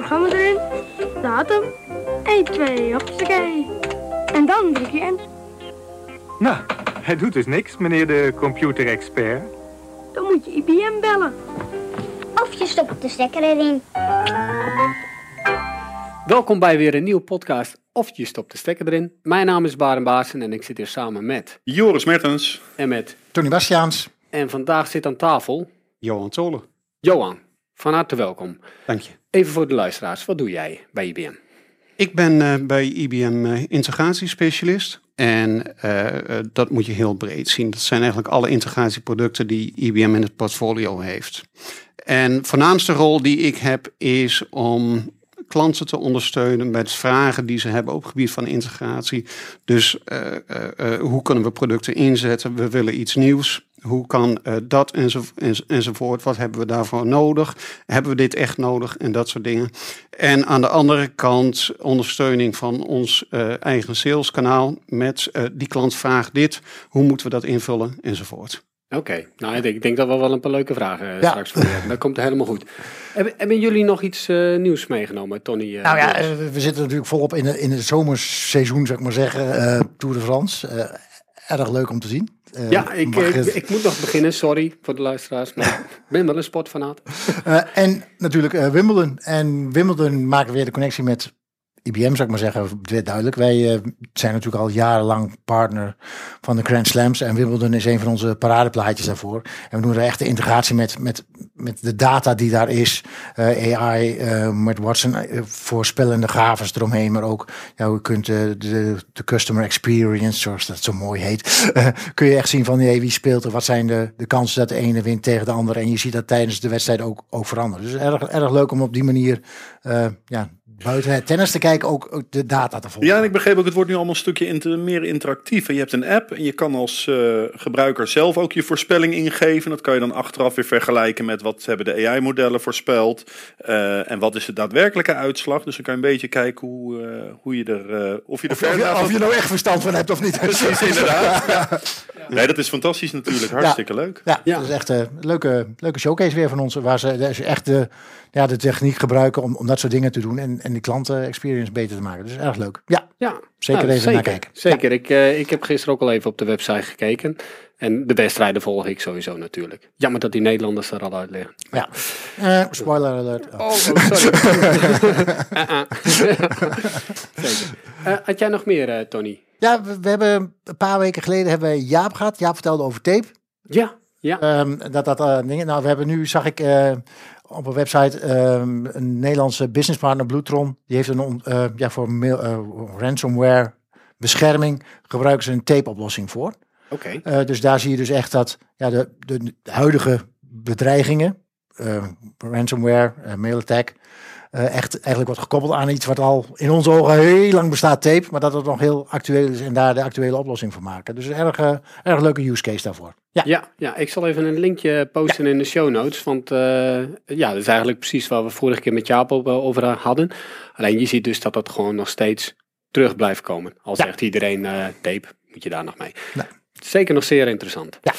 programma erin, datum, 1, 2, hoppakee. En dan druk je in. Nou, hij doet dus niks, meneer de computerexpert. Dan moet je IBM bellen. Of je stopt de stekker erin. Welkom bij weer een nieuwe podcast of je stopt de stekker erin. Mijn naam is Baren Baasen en ik zit hier samen met Joris Mertens. en met Tony Bastiaans. en vandaag zit aan tafel Johan Tolen. Johan. Van harte welkom. Dank je. Even voor de luisteraars, wat doe jij bij IBM? Ik ben eh, bij IBM eh, integratiespecialist. En eh, dat moet je heel breed zien. Dat zijn eigenlijk alle integratieproducten die IBM in het portfolio heeft. En voornaamste rol die ik heb is om klanten te ondersteunen met vragen die ze hebben op het gebied van integratie. Dus hoe kunnen we producten inzetten? We willen iets nieuws. Hoe kan eh, dat enzo, enz- enzovoort? Wat hebben we daarvoor nodig? Hebben we dit echt nodig? En dat soort dingen. En aan de andere kant ondersteuning van ons eh, eigen saleskanaal met eh, die klant vraagt dit. Hoe moeten we dat invullen? Enzovoort. Oké, nou ik denk, ik denk dat we wel een paar leuke vragen Ja. straks voor je hebben. Dat komt helemaal goed. Hebben, hebben jullie nog iets nieuws meegenomen, Tony? Nou ja, we zitten natuurlijk volop in, de, in het zomerseizoen, zou ik maar zeggen. eh, Tour de France. Eh, erg leuk om te zien. Eh, ja, ik, mag ik, moet nog beginnen, sorry voor de luisteraars, maar ik ben wel een sportfanaat. Eh, en natuurlijk eh, Wimbledon. En Wimbledon maken weer de connectie met IBM, zou ik maar zeggen. Duidelijk. Wij eh, zijn natuurlijk al jarenlang partner van de Grand Slams. En Wimbledon is een van onze paradeplaatjes daarvoor. En we doen er echt de integratie met, met, met de data die daar is. Eh, AI, eh, met Watson, voorspellende gaves eromheen. Maar ook, ja, je kunt de, de customer experience, zoals dat zo mooi heet. kun je echt zien van hey, wie speelt er. Wat zijn de, de kansen dat de ene wint tegen de andere. En je ziet dat tijdens de wedstrijd ook, ook veranderen. Dus erg, erg leuk om op die manier ja, buiten het tennis te kijken. Ook, de data te volgen. Ja, en ik begreep ook, het wordt nu allemaal een stukje inter- meer interactief. En je hebt een app en je kan als eh, gebruiker zelf ook je voorspelling ingeven. Dat kan je dan achteraf weer vergelijken met wat hebben de AI-modellen voorspeld. eh, en wat is de daadwerkelijke uitslag. Dus dan kan je een beetje kijken hoe, eh, hoe je er... eh, of je er Of, je, verder of je nou echt verstand van hebt of niet. Precies, inderdaad. Ja. Nee, dat is fantastisch natuurlijk. Hartstikke leuk. Ja, Ja. dat is echt een leuke, leuke showcase weer van ons. Waar ze, waar ze echt de, ja, de techniek gebruiken om, om dat soort dingen te doen. En, en de klanten-experience beter te maken. Dus erg leuk. Ja, Ja, Zeker nou, even naar kijken. Zeker, ik, eh, ik heb gisteren ook al even op de website gekeken. En de wedstrijden volg ik sowieso natuurlijk. Jammer dat die Nederlanders er al uit liggen. ja. Eh, spoiler alert. Oh. Oh, sorry. Eh. Zeker. Had jij nog meer, Tony? Ja, we, we hebben een paar weken geleden hebben we Jaap gehad. Jaap vertelde over tape. Ja, ja. Ehm, dat dat dingen. Nou, we hebben nu, zag ik op een website, ehm, een Nederlandse businesspartner, Bluetron. Die heeft een eh, ja, voor mail, eh, ransomware bescherming gebruiken ze een tape-oplossing voor. Oké. Eh, dus daar zie je dus echt dat ja, de, de, de huidige bedreigingen, ransomware, mail attack, echt eigenlijk wordt gekoppeld aan iets wat al in onze ogen heel lang bestaat, tape, maar dat het nog heel actueel is en daar de actuele oplossing voor maken. Dus een erg, eh, erg leuke use case daarvoor. Ja, Ja, ja, ik zal even een linkje posten in de show notes. Want eh, ja, dat is eigenlijk precies waar we vorige keer met Jaap over hadden. Alleen je ziet dus dat dat gewoon nog steeds terug blijft komen. Al Ja. zegt iedereen eh, tape, moet je daar nog mee. Nee. Zeker nog zeer interessant. Ja.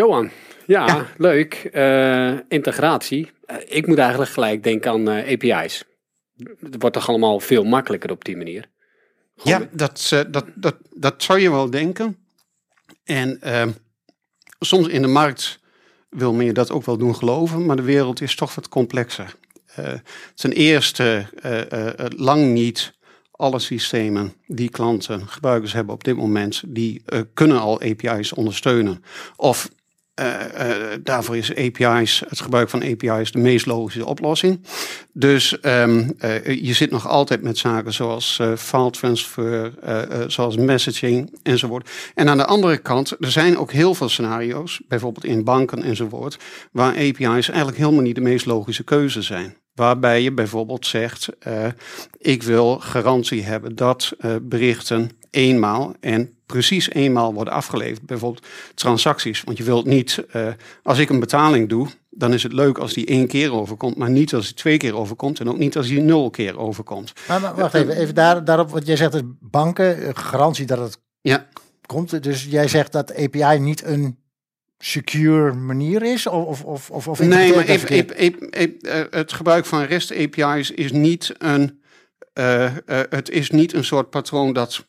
Johan, ja, leuk. Eh, integratie. Eh, ik moet eigenlijk gelijk denken aan eh, API's. Het wordt toch allemaal veel makkelijker op die manier. Ja, dat, dat, dat, dat zou je wel denken. En ehm, soms in de markt wil men je dat ook wel doen geloven, maar de wereld is toch wat complexer. Ten eerste, lang niet alle systemen die klanten, gebruikers hebben op dit moment, die kunnen al API's ondersteunen. Of daarvoor is API's, het gebruik van API's de meest logische oplossing. Dus eh, je zit nog altijd met zaken zoals eh, file transfer, eh, eh, zoals messaging enzovoort. En aan de andere kant, er zijn ook heel veel scenario's, bijvoorbeeld in banken enzovoort, waar API's eigenlijk helemaal niet de meest logische keuze zijn. Waarbij je bijvoorbeeld zegt, eh, ik wil garantie hebben dat eh, berichten eenmaal en precies eenmaal worden afgeleverd. Bijvoorbeeld transacties. Want je wilt niet, eh, als ik een betaling doe, dan is het leuk als die één keer overkomt, maar niet als die twee keer overkomt en ook niet als die nul keer overkomt. Maar, maar wacht even, even daar, daarop, wat jij zegt, is banken, eh, garantie dat het Ja, komt. Dus jij zegt dat API niet een secure manier is? Of, of, of, of, Nee, maar dat even, verkeerd? even- even- eh, het gebruik van REST API's is niet een, het is niet een soort patroon dat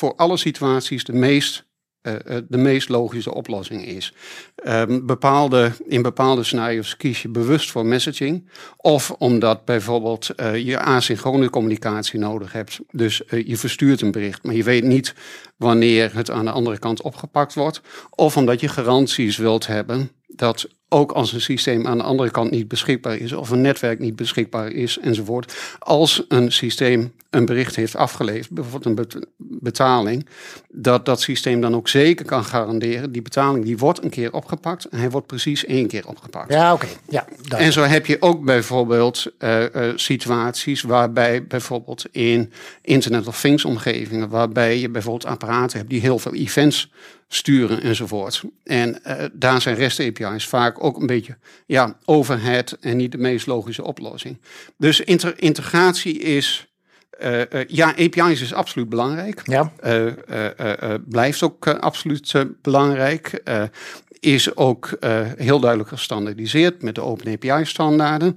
voor alle situaties de meest, eh, eh, de meest logische oplossing is. Ehm, bepaalde, in bepaalde scenario's kies je bewust voor messaging. Of omdat bijvoorbeeld eh, je asynchrone communicatie nodig hebt. Dus je verstuurt een bericht, maar je weet niet wanneer het aan de andere kant opgepakt wordt. Of omdat je garanties wilt hebben dat ook als een systeem aan de andere kant niet beschikbaar is, of een netwerk niet beschikbaar is, enzovoort. Als een systeem een bericht heeft afgeleverd, bijvoorbeeld een bet- betaling, dat dat systeem dan ook zeker kan garanderen, die betaling die wordt een keer opgepakt en hij wordt precies één keer opgepakt. Ja, oké. Ja, duidelijk. En zo heb je ook bijvoorbeeld eh, eh, situaties waarbij bijvoorbeeld in Internet of Things omgevingen, waarbij je bijvoorbeeld apparaten hebt die heel veel events sturen enzovoort. En eh, daar zijn REST API's vaak ook een beetje ja, overhead en niet de meest logische oplossing. Dus inter- integratie is, eh, eh, ja, API's is absoluut belangrijk. ja. Blijft ook absoluut belangrijk. Is ook heel duidelijk gestandaardiseerd met de Open API-standaarden.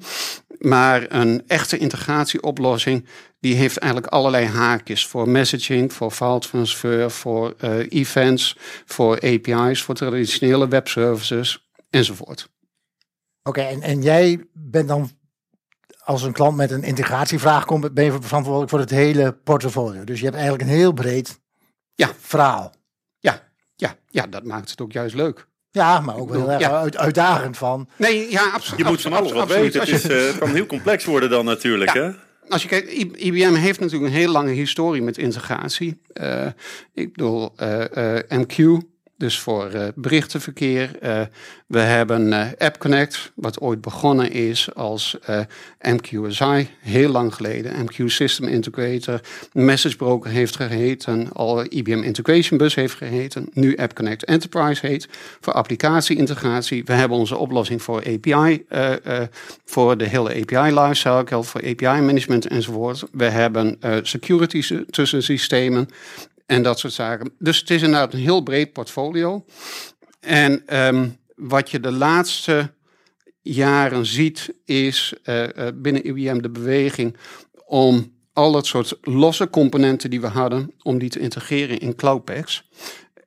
Maar een echte integratieoplossing, die heeft eigenlijk allerlei haakjes voor messaging, voor file transfer, voor eh, events, voor API's, voor traditionele webservices enzovoort. Oké, en, en jij bent dan als een klant met een integratievraag komt, ben je verantwoordelijk voor het hele portfolio. Dus je hebt eigenlijk een heel breed Ja. verhaal. Ja, ja, ja, dat maakt het ook juist leuk. Ja, maar ook wel heel erg Ja. uit, uitdagend van. Nee, ja, absoluut. Je moet van alles wat weten. Het, is, eh, het kan heel complex worden dan natuurlijk. Ja. Hè? Als je kijkt, IBM heeft natuurlijk een hele lange historie met integratie. Eh, ik bedoel, eh, eh, MQ, dus voor eh, berichtenverkeer. Eh, we hebben eh, App Connect, wat ooit begonnen is als MQSI, heel lang geleden. MQ System Integrator, Message Broker heeft geheten, al IBM Integration Bus heeft geheten, nu App Connect Enterprise heet, voor applicatie-integratie. We hebben onze oplossing voor API, voor de hele API lifecycle, voor API management enzovoort. We hebben security tussen systemen en dat soort zaken. Dus het is inderdaad een heel breed portfolio. En ehm, wat je de laatste jaren ziet, is eh, eh, binnen IBM de beweging om al dat soort losse componenten die we hadden, om die te integreren in Cloud Packs.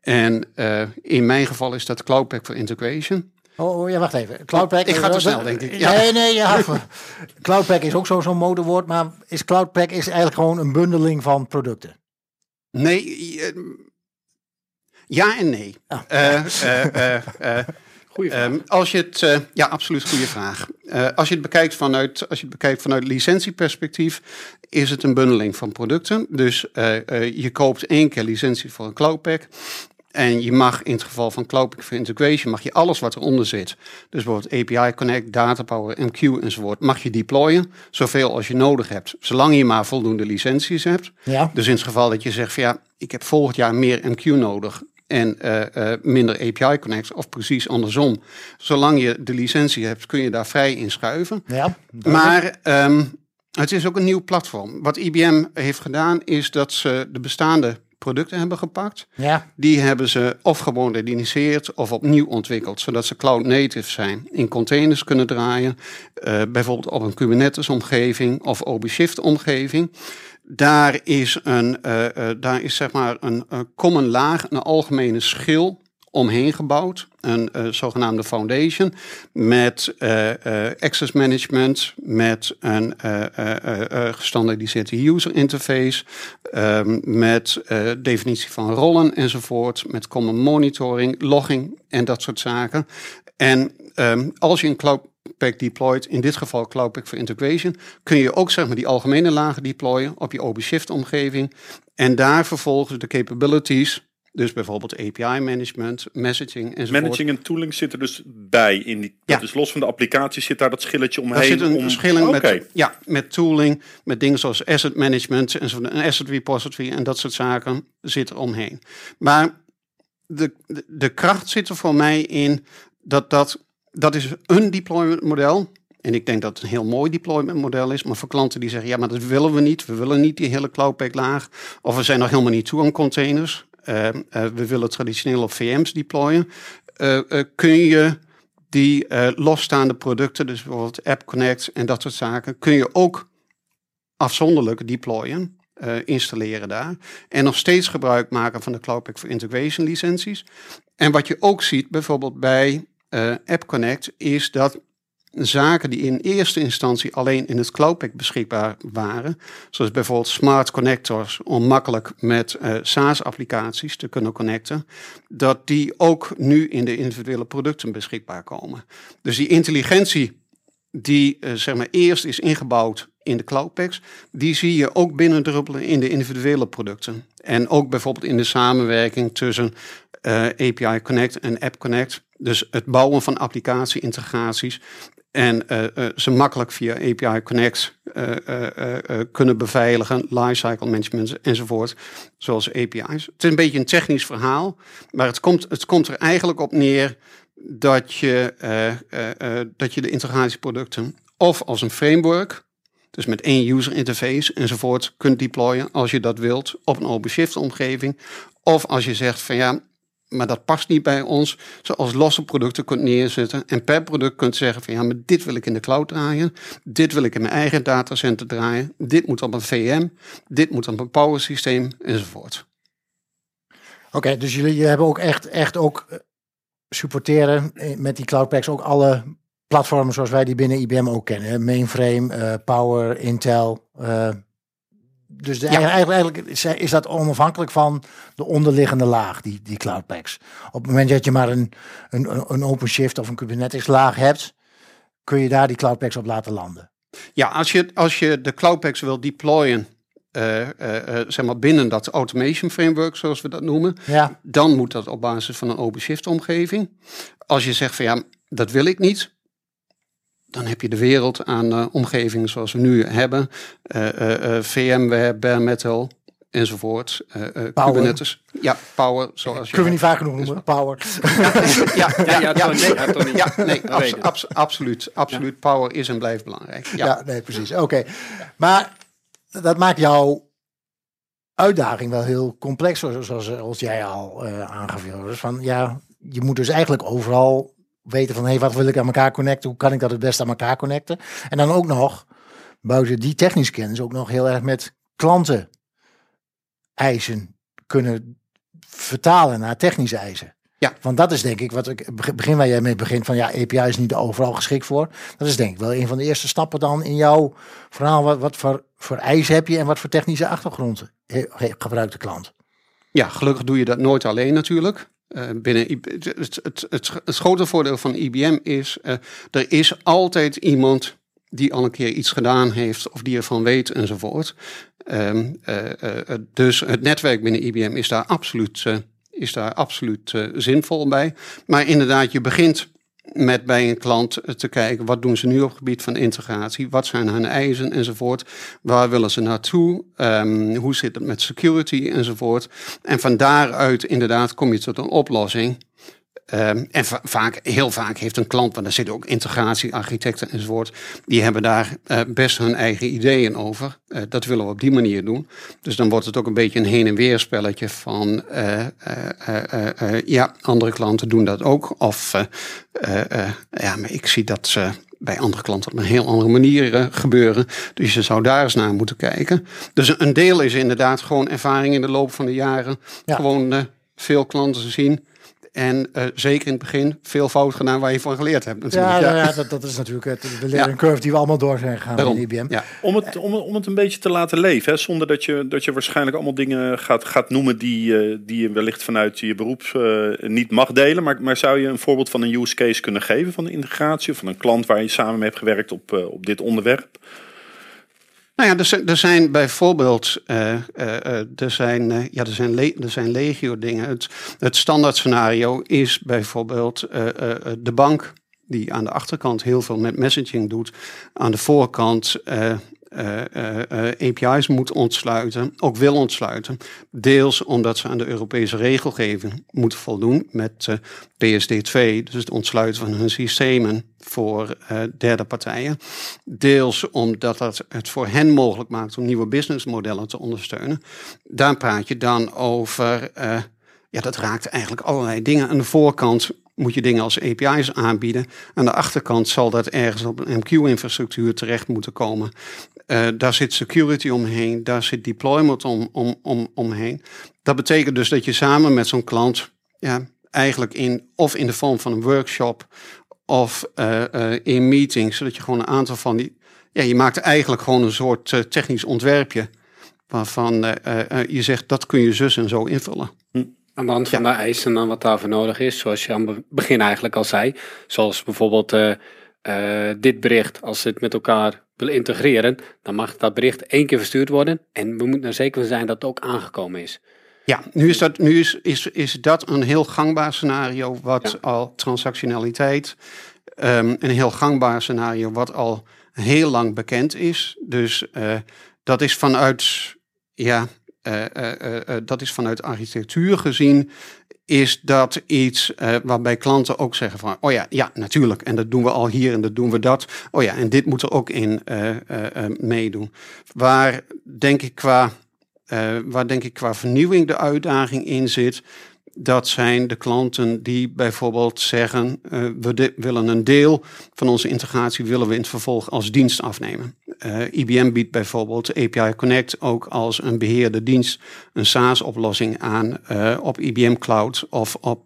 En eh, in mijn geval is dat Cloud Pack for Integration. Oh, oh, ja, wacht even. Cloudpack. Ik ga te snel, denk ik. Ja. Nee, nee, ja. Cloudpack is ook zo- zo'n modewoord, maar is Cloudpack is eigenlijk gewoon een bundeling van producten. Nee, eh, ja en nee. Ah. Eh, eh, eh, eh, Goeie vraag. Ehm, als je het, eh, ja, absoluut goede vraag. Eh, als je het bekijkt vanuit, als je het bekijkt vanuit licentieperspectief, is het een bundeling van producten. Dus eh, eh, je koopt één keer licentie voor een Cloud Pack. En je mag in het geval van Cloud for Integration, mag je alles wat eronder zit. Dus bijvoorbeeld API Connect, Data Power, MQ enzovoort, mag je deployen. Zoveel als je nodig hebt. Zolang je maar voldoende licenties hebt. Ja. Dus in het geval dat je zegt van ja, ik heb volgend jaar meer MQ nodig en eh, eh, minder API Connect, of precies andersom. Zolang je de licentie hebt, kun je daar vrij in schuiven. Ja. Maar ehm, het is ook een nieuw platform. Wat IBM heeft gedaan, is dat ze de bestaande producten hebben gepakt. Ja. Die hebben ze of gemoderniseerd of opnieuw ontwikkeld, zodat ze cloud native zijn. In containers kunnen draaien, eh, bijvoorbeeld op een Kubernetes omgeving of OpenShift omgeving. Daar is, een, eh, eh, daar is zeg maar een, een common laag, een algemene schil omheen gebouwd. Een eh, zogenaamde foundation met eh, access management, met een gestandaardiseerde user interface, ehm, met definitie van rollen enzovoort, met common monitoring, logging en dat soort zaken. En ehm, als je een cloud pack deployt, in dit geval Cloud Pack for Integration, kun je ook zeg maar die algemene lagen deployen op je OpenShift omgeving en daar vervolgens de capabilities dus bijvoorbeeld API management, messaging enzovoort. Managing en tooling zit er dus bij. In die, Ja. Is los van de applicatie zit daar dat schilletje omheen. Daar zit een om... verschilling Oké. met, ja, met tooling, met dingen zoals asset management en zo- een asset repository en dat soort zaken zit er omheen. Maar de, de, de kracht zit er voor mij in dat dat, dat is een deployment model. En ik denk dat het een heel mooi deployment model is. Maar voor klanten die zeggen, ja, maar dat willen we niet. We willen niet die hele cloud pack laag. Of we zijn nog helemaal niet toe aan containers. Eh, eh, we willen traditioneel op VM's deployen. eh, kun je die losstaande producten, dus bijvoorbeeld App Connect en dat soort zaken, kun je ook afzonderlijk deployen, installeren daar. En nog steeds gebruik maken van de Cloudpack for Integration licenties. En wat je ook ziet bijvoorbeeld bij eh, App Connect is dat zaken die in eerste instantie alleen in het Cloudpack beschikbaar waren, zoals bijvoorbeeld smart connectors om makkelijk met eh, SaaS-applicaties te kunnen connecten, dat die ook nu in de individuele producten beschikbaar komen. Dus die intelligentie die eh, zeg maar eerst is ingebouwd in de cloudpacks, die zie je ook binnendruppelen in de individuele producten. En ook bijvoorbeeld in de samenwerking tussen eh, API Connect en App Connect. Dus het bouwen van applicatie-integraties en eh, eh, ze makkelijk via API Connect eh, kunnen beveiligen, lifecycle management enzovoort, zoals API's. Het is een beetje een technisch verhaal, maar het komt, het komt er eigenlijk op neer dat je, dat je de integratieproducten of als een framework, dus met één user interface enzovoort, kunt deployen als je dat wilt op een OpenShift omgeving. Of als je zegt van ja, maar dat past niet bij ons, zoals losse producten kunt neerzetten en per product kunt zeggen van ja, maar dit wil ik in de cloud draaien, dit wil ik in mijn eigen datacenter draaien, dit moet op een VM, dit moet op een power systeem enzovoort. Oké, dus jullie hebben ook echt, echt ook eh, supporteren eh, met die cloudpacks ook alle platformen zoals wij die binnen IBM ook kennen. Mainframe, eh, Power, Intel. Dus de, eigenlijk, eigenlijk is, dat onafhankelijk van de onderliggende laag, die, die cloudpacks. Op het moment dat je maar een, een, een OpenShift of een Kubernetes laag hebt, kun je daar die cloudpacks op laten landen. Ja, als je, als je de cloudpacks wil deployen, eh, eh, eh, zeg maar binnen dat automation framework, zoals we dat noemen, Ja, dan moet dat op basis van een OpenShift omgeving. Als je zegt van ja, dat wil ik niet, dan heb je de wereld aan eh, omgevingen zoals we nu hebben. Eh, eh, eh, VMware, bare metal enzovoort. Eh, eh, Kubernetes. Ja, Power, zoals je... kunnen we niet vaak genoeg noemen. Power. Ja, ja, ja, nee, ja, nee, abs- abs- absoluut. Absoluut. Power is en blijft belangrijk. Ja. Ja, nee, precies. Oké. Maar dat maakt jouw uitdaging wel heel complex, zoals, zoals, jij al eh aangaf. Dus van, ja, je moet dus eigenlijk overal weten van, hé, hey, wat wil ik aan elkaar connecten? Hoe kan ik dat het beste aan elkaar connecten? En dan ook nog, buiten die technische kennis, ook nog heel erg met klanten eisen kunnen vertalen naar technische eisen. Ja. Want dat is denk ik wat ik beg- begin waar jij mee begint van ja, API is niet overal geschikt voor. Dat is denk ik wel een van de eerste stappen dan in jouw verhaal. Wat, wat voor, voor eisen heb je en wat voor technische achtergrond gebruikt de klant? Ja, gelukkig doe je dat nooit alleen natuurlijk. Eh, binnen het, het, het, het, grote voordeel van IBM is, eh, er is altijd iemand die al een keer iets gedaan heeft of die ervan weet enzovoort. Ehm, eh, dus het netwerk binnen IBM is daar absoluut, is daar absoluut zinvol bij. Maar inderdaad, je begint met bij een klant te kijken wat doen ze nu op het gebied van integratie, wat zijn hun eisen enzovoort, waar willen ze naartoe, Ehm, hoe zit het met security enzovoort. En van daaruit inderdaad kom je tot een oplossing. Ehm, en va- vaak, heel vaak heeft een klant, want daar zitten ook integratiearchitecten enzovoort, die hebben daar eh, best hun eigen ideeën over. Eh, dat willen we op die manier doen. Dus dan wordt het ook een beetje een heen en weer spelletje van, eh, ja, andere klanten doen dat ook. Of, ja, maar ik zie dat ze bij andere klanten op een heel andere manier gebeuren. Dus je zou daar eens naar moeten kijken. Dus een deel is inderdaad gewoon ervaring in de loop van de jaren. Ja. Gewoon veel klanten zien. En eh, zeker in het begin veel fout gedaan waar je van geleerd hebt natuurlijk. Ja, nou ja, dat, dat is natuurlijk het, de learning curve die we allemaal door zijn gegaan Daarom. in IBM. Ja. Om het, om, om het een beetje te laten leven, hè, zonder dat je, dat je waarschijnlijk allemaal dingen gaat, gaat noemen die, eh, die je wellicht vanuit je beroep eh, niet mag delen. Maar, maar zou je een voorbeeld van een use case kunnen geven van de integratie of van een klant waar je samen mee hebt gewerkt op, op dit onderwerp? Nou ja, er zijn, bijvoorbeeld eh, eh, eh, er zijn, ja, er zijn, er zijn legio dingen. Het, het standaard scenario is bijvoorbeeld de bank die aan de achterkant heel veel met messaging doet, aan de voorkant API's moet ontsluiten, ook wil ontsluiten. Deels omdat ze aan de Europese regelgeving moeten voldoen met eh, PSD2, dus het ontsluiten van hun systemen voor eh, derde partijen. Deels omdat dat het voor hen mogelijk maakt om nieuwe businessmodellen te ondersteunen. Daar praat je dan over, eh, ja, dat raakt eigenlijk allerlei dingen aan de voorkant moet je dingen als API's aanbieden. Aan de achterkant zal dat ergens op een MQ-infrastructuur terecht moeten komen. Uh, daar zit security omheen, daar zit deployment om, om, om, omheen. Dat betekent dus dat je samen met zo'n klant ja, eigenlijk in, of in de vorm van een workshop of uh, uh, in meetings, zodat je gewoon een aantal van die. Ja, je maakt eigenlijk gewoon een soort technisch ontwerpje. Waarvan je zegt dat kun je zus en zo invullen. Hm. Aan de hand van de eisen dan wat daarvoor nodig is, zoals je aan het begin eigenlijk al zei. Zoals bijvoorbeeld dit bericht, als het met elkaar wil integreren, dan mag dat bericht één keer verstuurd worden. En we moeten er zeker van zijn dat het ook aangekomen is. Ja, nu is dat, nu is, is, is dat een heel gangbaar scenario wat al transactionaliteit, um, een heel gangbaar scenario wat al heel lang bekend is. Dus uh, dat is vanuit, ja, dat is vanuit architectuur gezien is dat iets waarbij klanten ook zeggen van, oh ja, ja, natuurlijk, en dat doen we al hier en dat doen we dat. Oh ja, en dit moet er ook in meedoen. Waar denk ik qua, waar denk ik qua vernieuwing de uitdaging in zit, dat zijn de klanten die bijvoorbeeld zeggen: we willen een deel van onze integratie willen we in het vervolg als dienst afnemen. Uh, IBM biedt bijvoorbeeld API Connect ook als een beheerde dienst, een SaaS-oplossing aan uh, op IBM Cloud of op,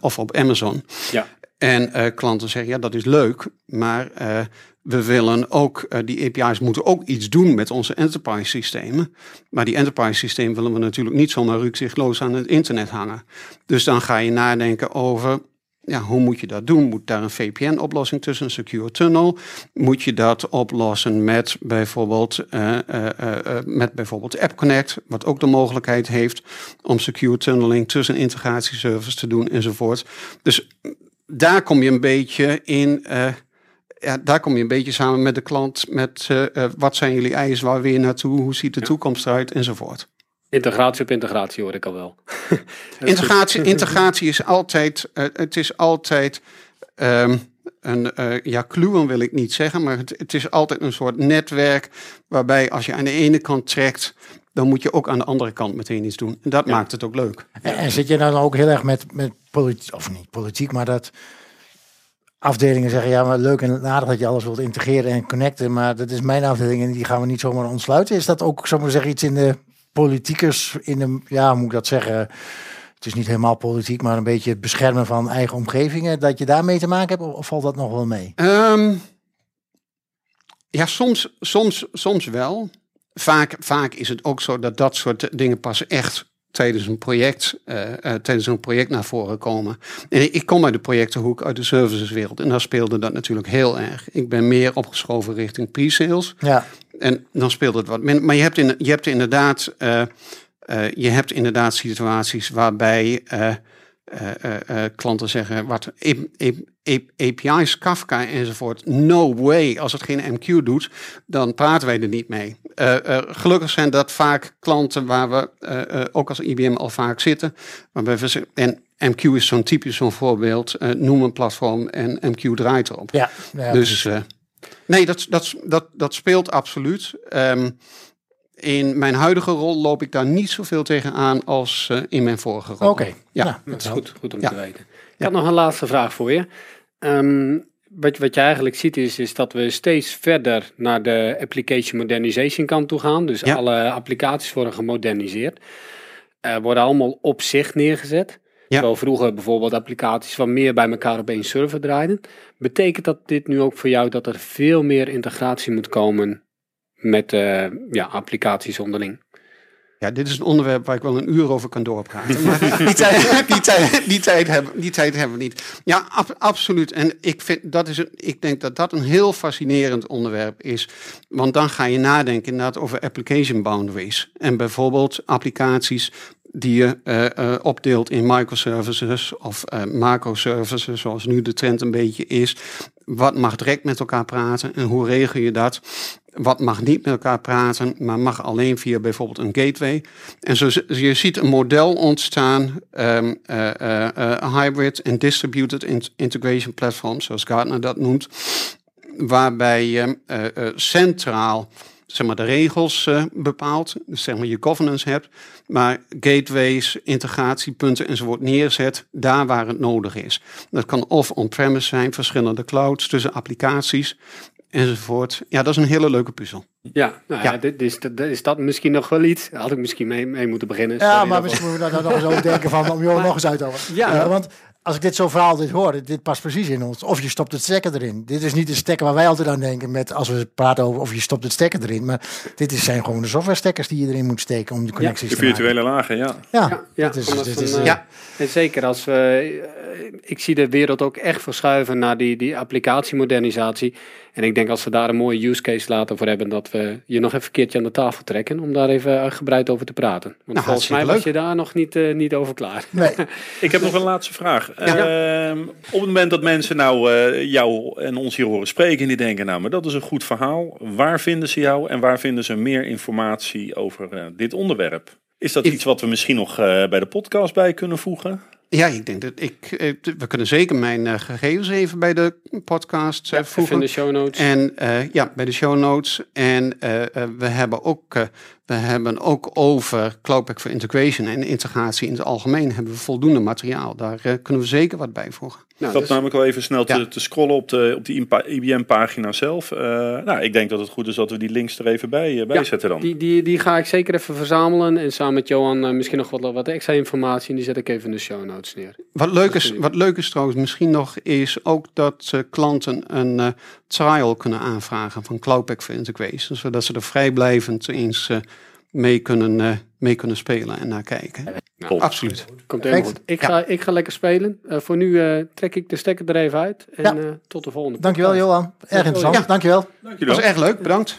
of op Amazon. Ja. En klanten zeggen: ja, dat is leuk, maar we willen ook, uh, die API's moeten ook iets doen met onze enterprise systemen. Maar die enterprise systemen willen we natuurlijk niet zomaar rukzichtloos aan het internet hangen. Dus dan ga je nadenken over, ja, hoe moet je dat doen? Moet daar een VPN-oplossing tussen, een secure tunnel? Moet je dat oplossen met bijvoorbeeld, uh, uh, met bijvoorbeeld App Connect, wat ook de mogelijkheid heeft om secure tunneling tussen integratieservices te doen enzovoort. Dus daar kom je een beetje in ja, daar kom je een beetje samen met de klant met uh, wat zijn jullie eisen, waar weer naartoe, hoe ziet de toekomst eruit enzovoort. Integratie op integratie hoor ik al wel. integratie, integratie is altijd, uh, het is altijd um, een, ja, kluwen wil ik niet zeggen, maar het, het is altijd een soort netwerk waarbij als je aan de ene kant trekt, dan moet je ook aan de andere kant meteen iets doen. En dat maakt het ook leuk. En, en, zit je dan ook heel erg met, met politiek, of niet politiek, maar dat afdelingen zeggen, ja, maar leuk en aardig dat je alles wilt integreren en connecten, maar dat is mijn afdeling en die gaan we niet zomaar ontsluiten. Is dat ook, zomaar zeggen, iets in de politiekers, in de, ja, hoe moet ik dat zeggen? Het is niet helemaal politiek, maar een beetje het beschermen van eigen omgevingen, dat je daarmee te maken hebt, of valt dat nog wel mee? Um, ja, soms, soms, soms wel. Vaak, vaak is het ook zo dat dat soort dingen pas echt tijdens een project, uh, uh, tijdens een project naar voren komen. En ik kom uit de projectenhoek, uit de serviceswereld. En daar speelde dat natuurlijk heel erg. Ik ben meer opgeschoven richting pre-sales. Ja. En dan speelt het wat minder. Maar je hebt, in, je hebt inderdaad, uh, je hebt inderdaad situaties waarbij klanten zeggen, wat API's, Kafka enzovoort. No way. Als het geen MQ doet, dan praten wij er niet mee. Gelukkig zijn dat vaak klanten waar we ook als IBM al vaak zitten. Waarbij we, en MQ is zo'n typisch zo'n voorbeeld. noem een platform en MQ draait erop. Ja, ja dus nee, dat, dat, dat, dat speelt absoluut. Um, in mijn huidige rol loop ik daar niet zoveel tegen aan als in mijn vorige rol. Oké, ja. Nou, dat is goed, goed om te weten. Ik had nog een laatste vraag voor je. Um, wat, wat je eigenlijk ziet is, is dat we steeds verder naar de application modernization kant toe gaan. Dus alle applicaties worden gemoderniseerd. Uh, worden allemaal op zich neergezet. Ja. Terwijl vroeger bijvoorbeeld applicaties van meer bij elkaar op één server draaiden. Betekent dat dit nu ook voor jou dat er veel meer integratie moet komen met uh, ja, applicaties onderling? Ja, dit is een onderwerp waar ik wel een uur over kan doorpraten. Maar die, tijd, die, tijd, die, tijd hebben, die tijd hebben we niet. Ja, absoluut. En ik, vind, dat is een, ik denk dat dat een heel fascinerend onderwerp is. Want dan ga je nadenken inderdaad over application boundaries. En bijvoorbeeld applicaties die je uh, uh, opdeelt in microservices of uh, macroservices, zoals nu de trend een beetje is. Wat mag direct met elkaar praten en hoe regel je dat? Wat mag niet met elkaar praten, maar mag alleen via bijvoorbeeld een gateway. En zo je ziet een model ontstaan, um, hybrid en distributed integration platforms, zoals Gartner dat noemt, waarbij je centraal zeg maar, de regels uh, bepaalt, dus zeg maar je governance hebt, maar gateways, integratiepunten enzovoort neerzet daar waar het nodig is. Dat kan of on-premise zijn, verschillende clouds tussen applicaties enzovoort. Ja, dat is een hele leuke puzzel. Ja, nou ja. dit is, dit is dat misschien nog wel iets. Had ik misschien mee, mee moeten beginnen. Ja, maar misschien moeten we daar nog eens over denken van om jou nog eens uit te halen. Ja, uh, want als ik dit zo verhaal dit hoor, dit past precies in ons. Of je stopt het stekker erin. Dit is niet de stekker waar wij altijd aan denken met als we praten over of je stopt het stekker erin. Maar dit is, zijn gewoon de software stekkers die je erin moet steken om de connecties ja, te maken. De virtuele lagen, ja. Ja, ja, is, dit is, uh, ja. En zeker als we, uh, ik zie de wereld ook echt verschuiven naar die, die applicatiemodernisatie. En ik denk als we daar een mooie use case later voor hebben, dat we je nog even een keertje aan de tafel trekken om daar even uitgebreid over te praten. Want nou, volgens mij was je daar nog niet, uh, niet over klaar. Nee. ik heb nog een laatste vraag. Ja. Uh, op het moment dat mensen nou uh, jou en ons hier horen spreken en die denken, nou, maar dat is een goed verhaal. Waar vinden ze jou en waar vinden ze meer informatie over uh, dit onderwerp? Is dat iets wat we misschien nog bij de podcast bij kunnen voegen? Ja, ik denk dat ik. We kunnen zeker mijn uh, gegevens even bij de podcast uh, ja, voegen. in de show notes. En uh, ja, bij de show notes. En we hebben ook. We hebben ook over Cloudpack for Integration en integratie in het algemeen hebben we voldoende materiaal. Daar kunnen we zeker wat bij voegen. Nou, dat dus, namelijk wel even snel te, ja. te, scrollen op de, op die IBM-pagina zelf. nou, ik denk dat het goed is dat we die links er even bij, bij ja, zetten dan. Die, die, die ga ik zeker even verzamelen. En samen met Johan misschien nog wat, wat extra informatie. En die zet ik even in de show notes. Wat leuk, is, wat leuk is trouwens misschien nog, is ook dat uh, klanten een uh, trial kunnen aanvragen van Cloudpack for Integration. Zodat ze er vrijblijvend eens uh, mee, kunnen, mee kunnen spelen en naar kijken. Nou, Absoluut. Komt helemaal goed. Ik ga, ik ga lekker spelen. voor nu trek ik de stekker er even uit. En ja. tot de volgende. Dankjewel Johan. Erg interessant. Ja. Dankjewel. Dankjewel. Dat was erg leuk. Bedankt.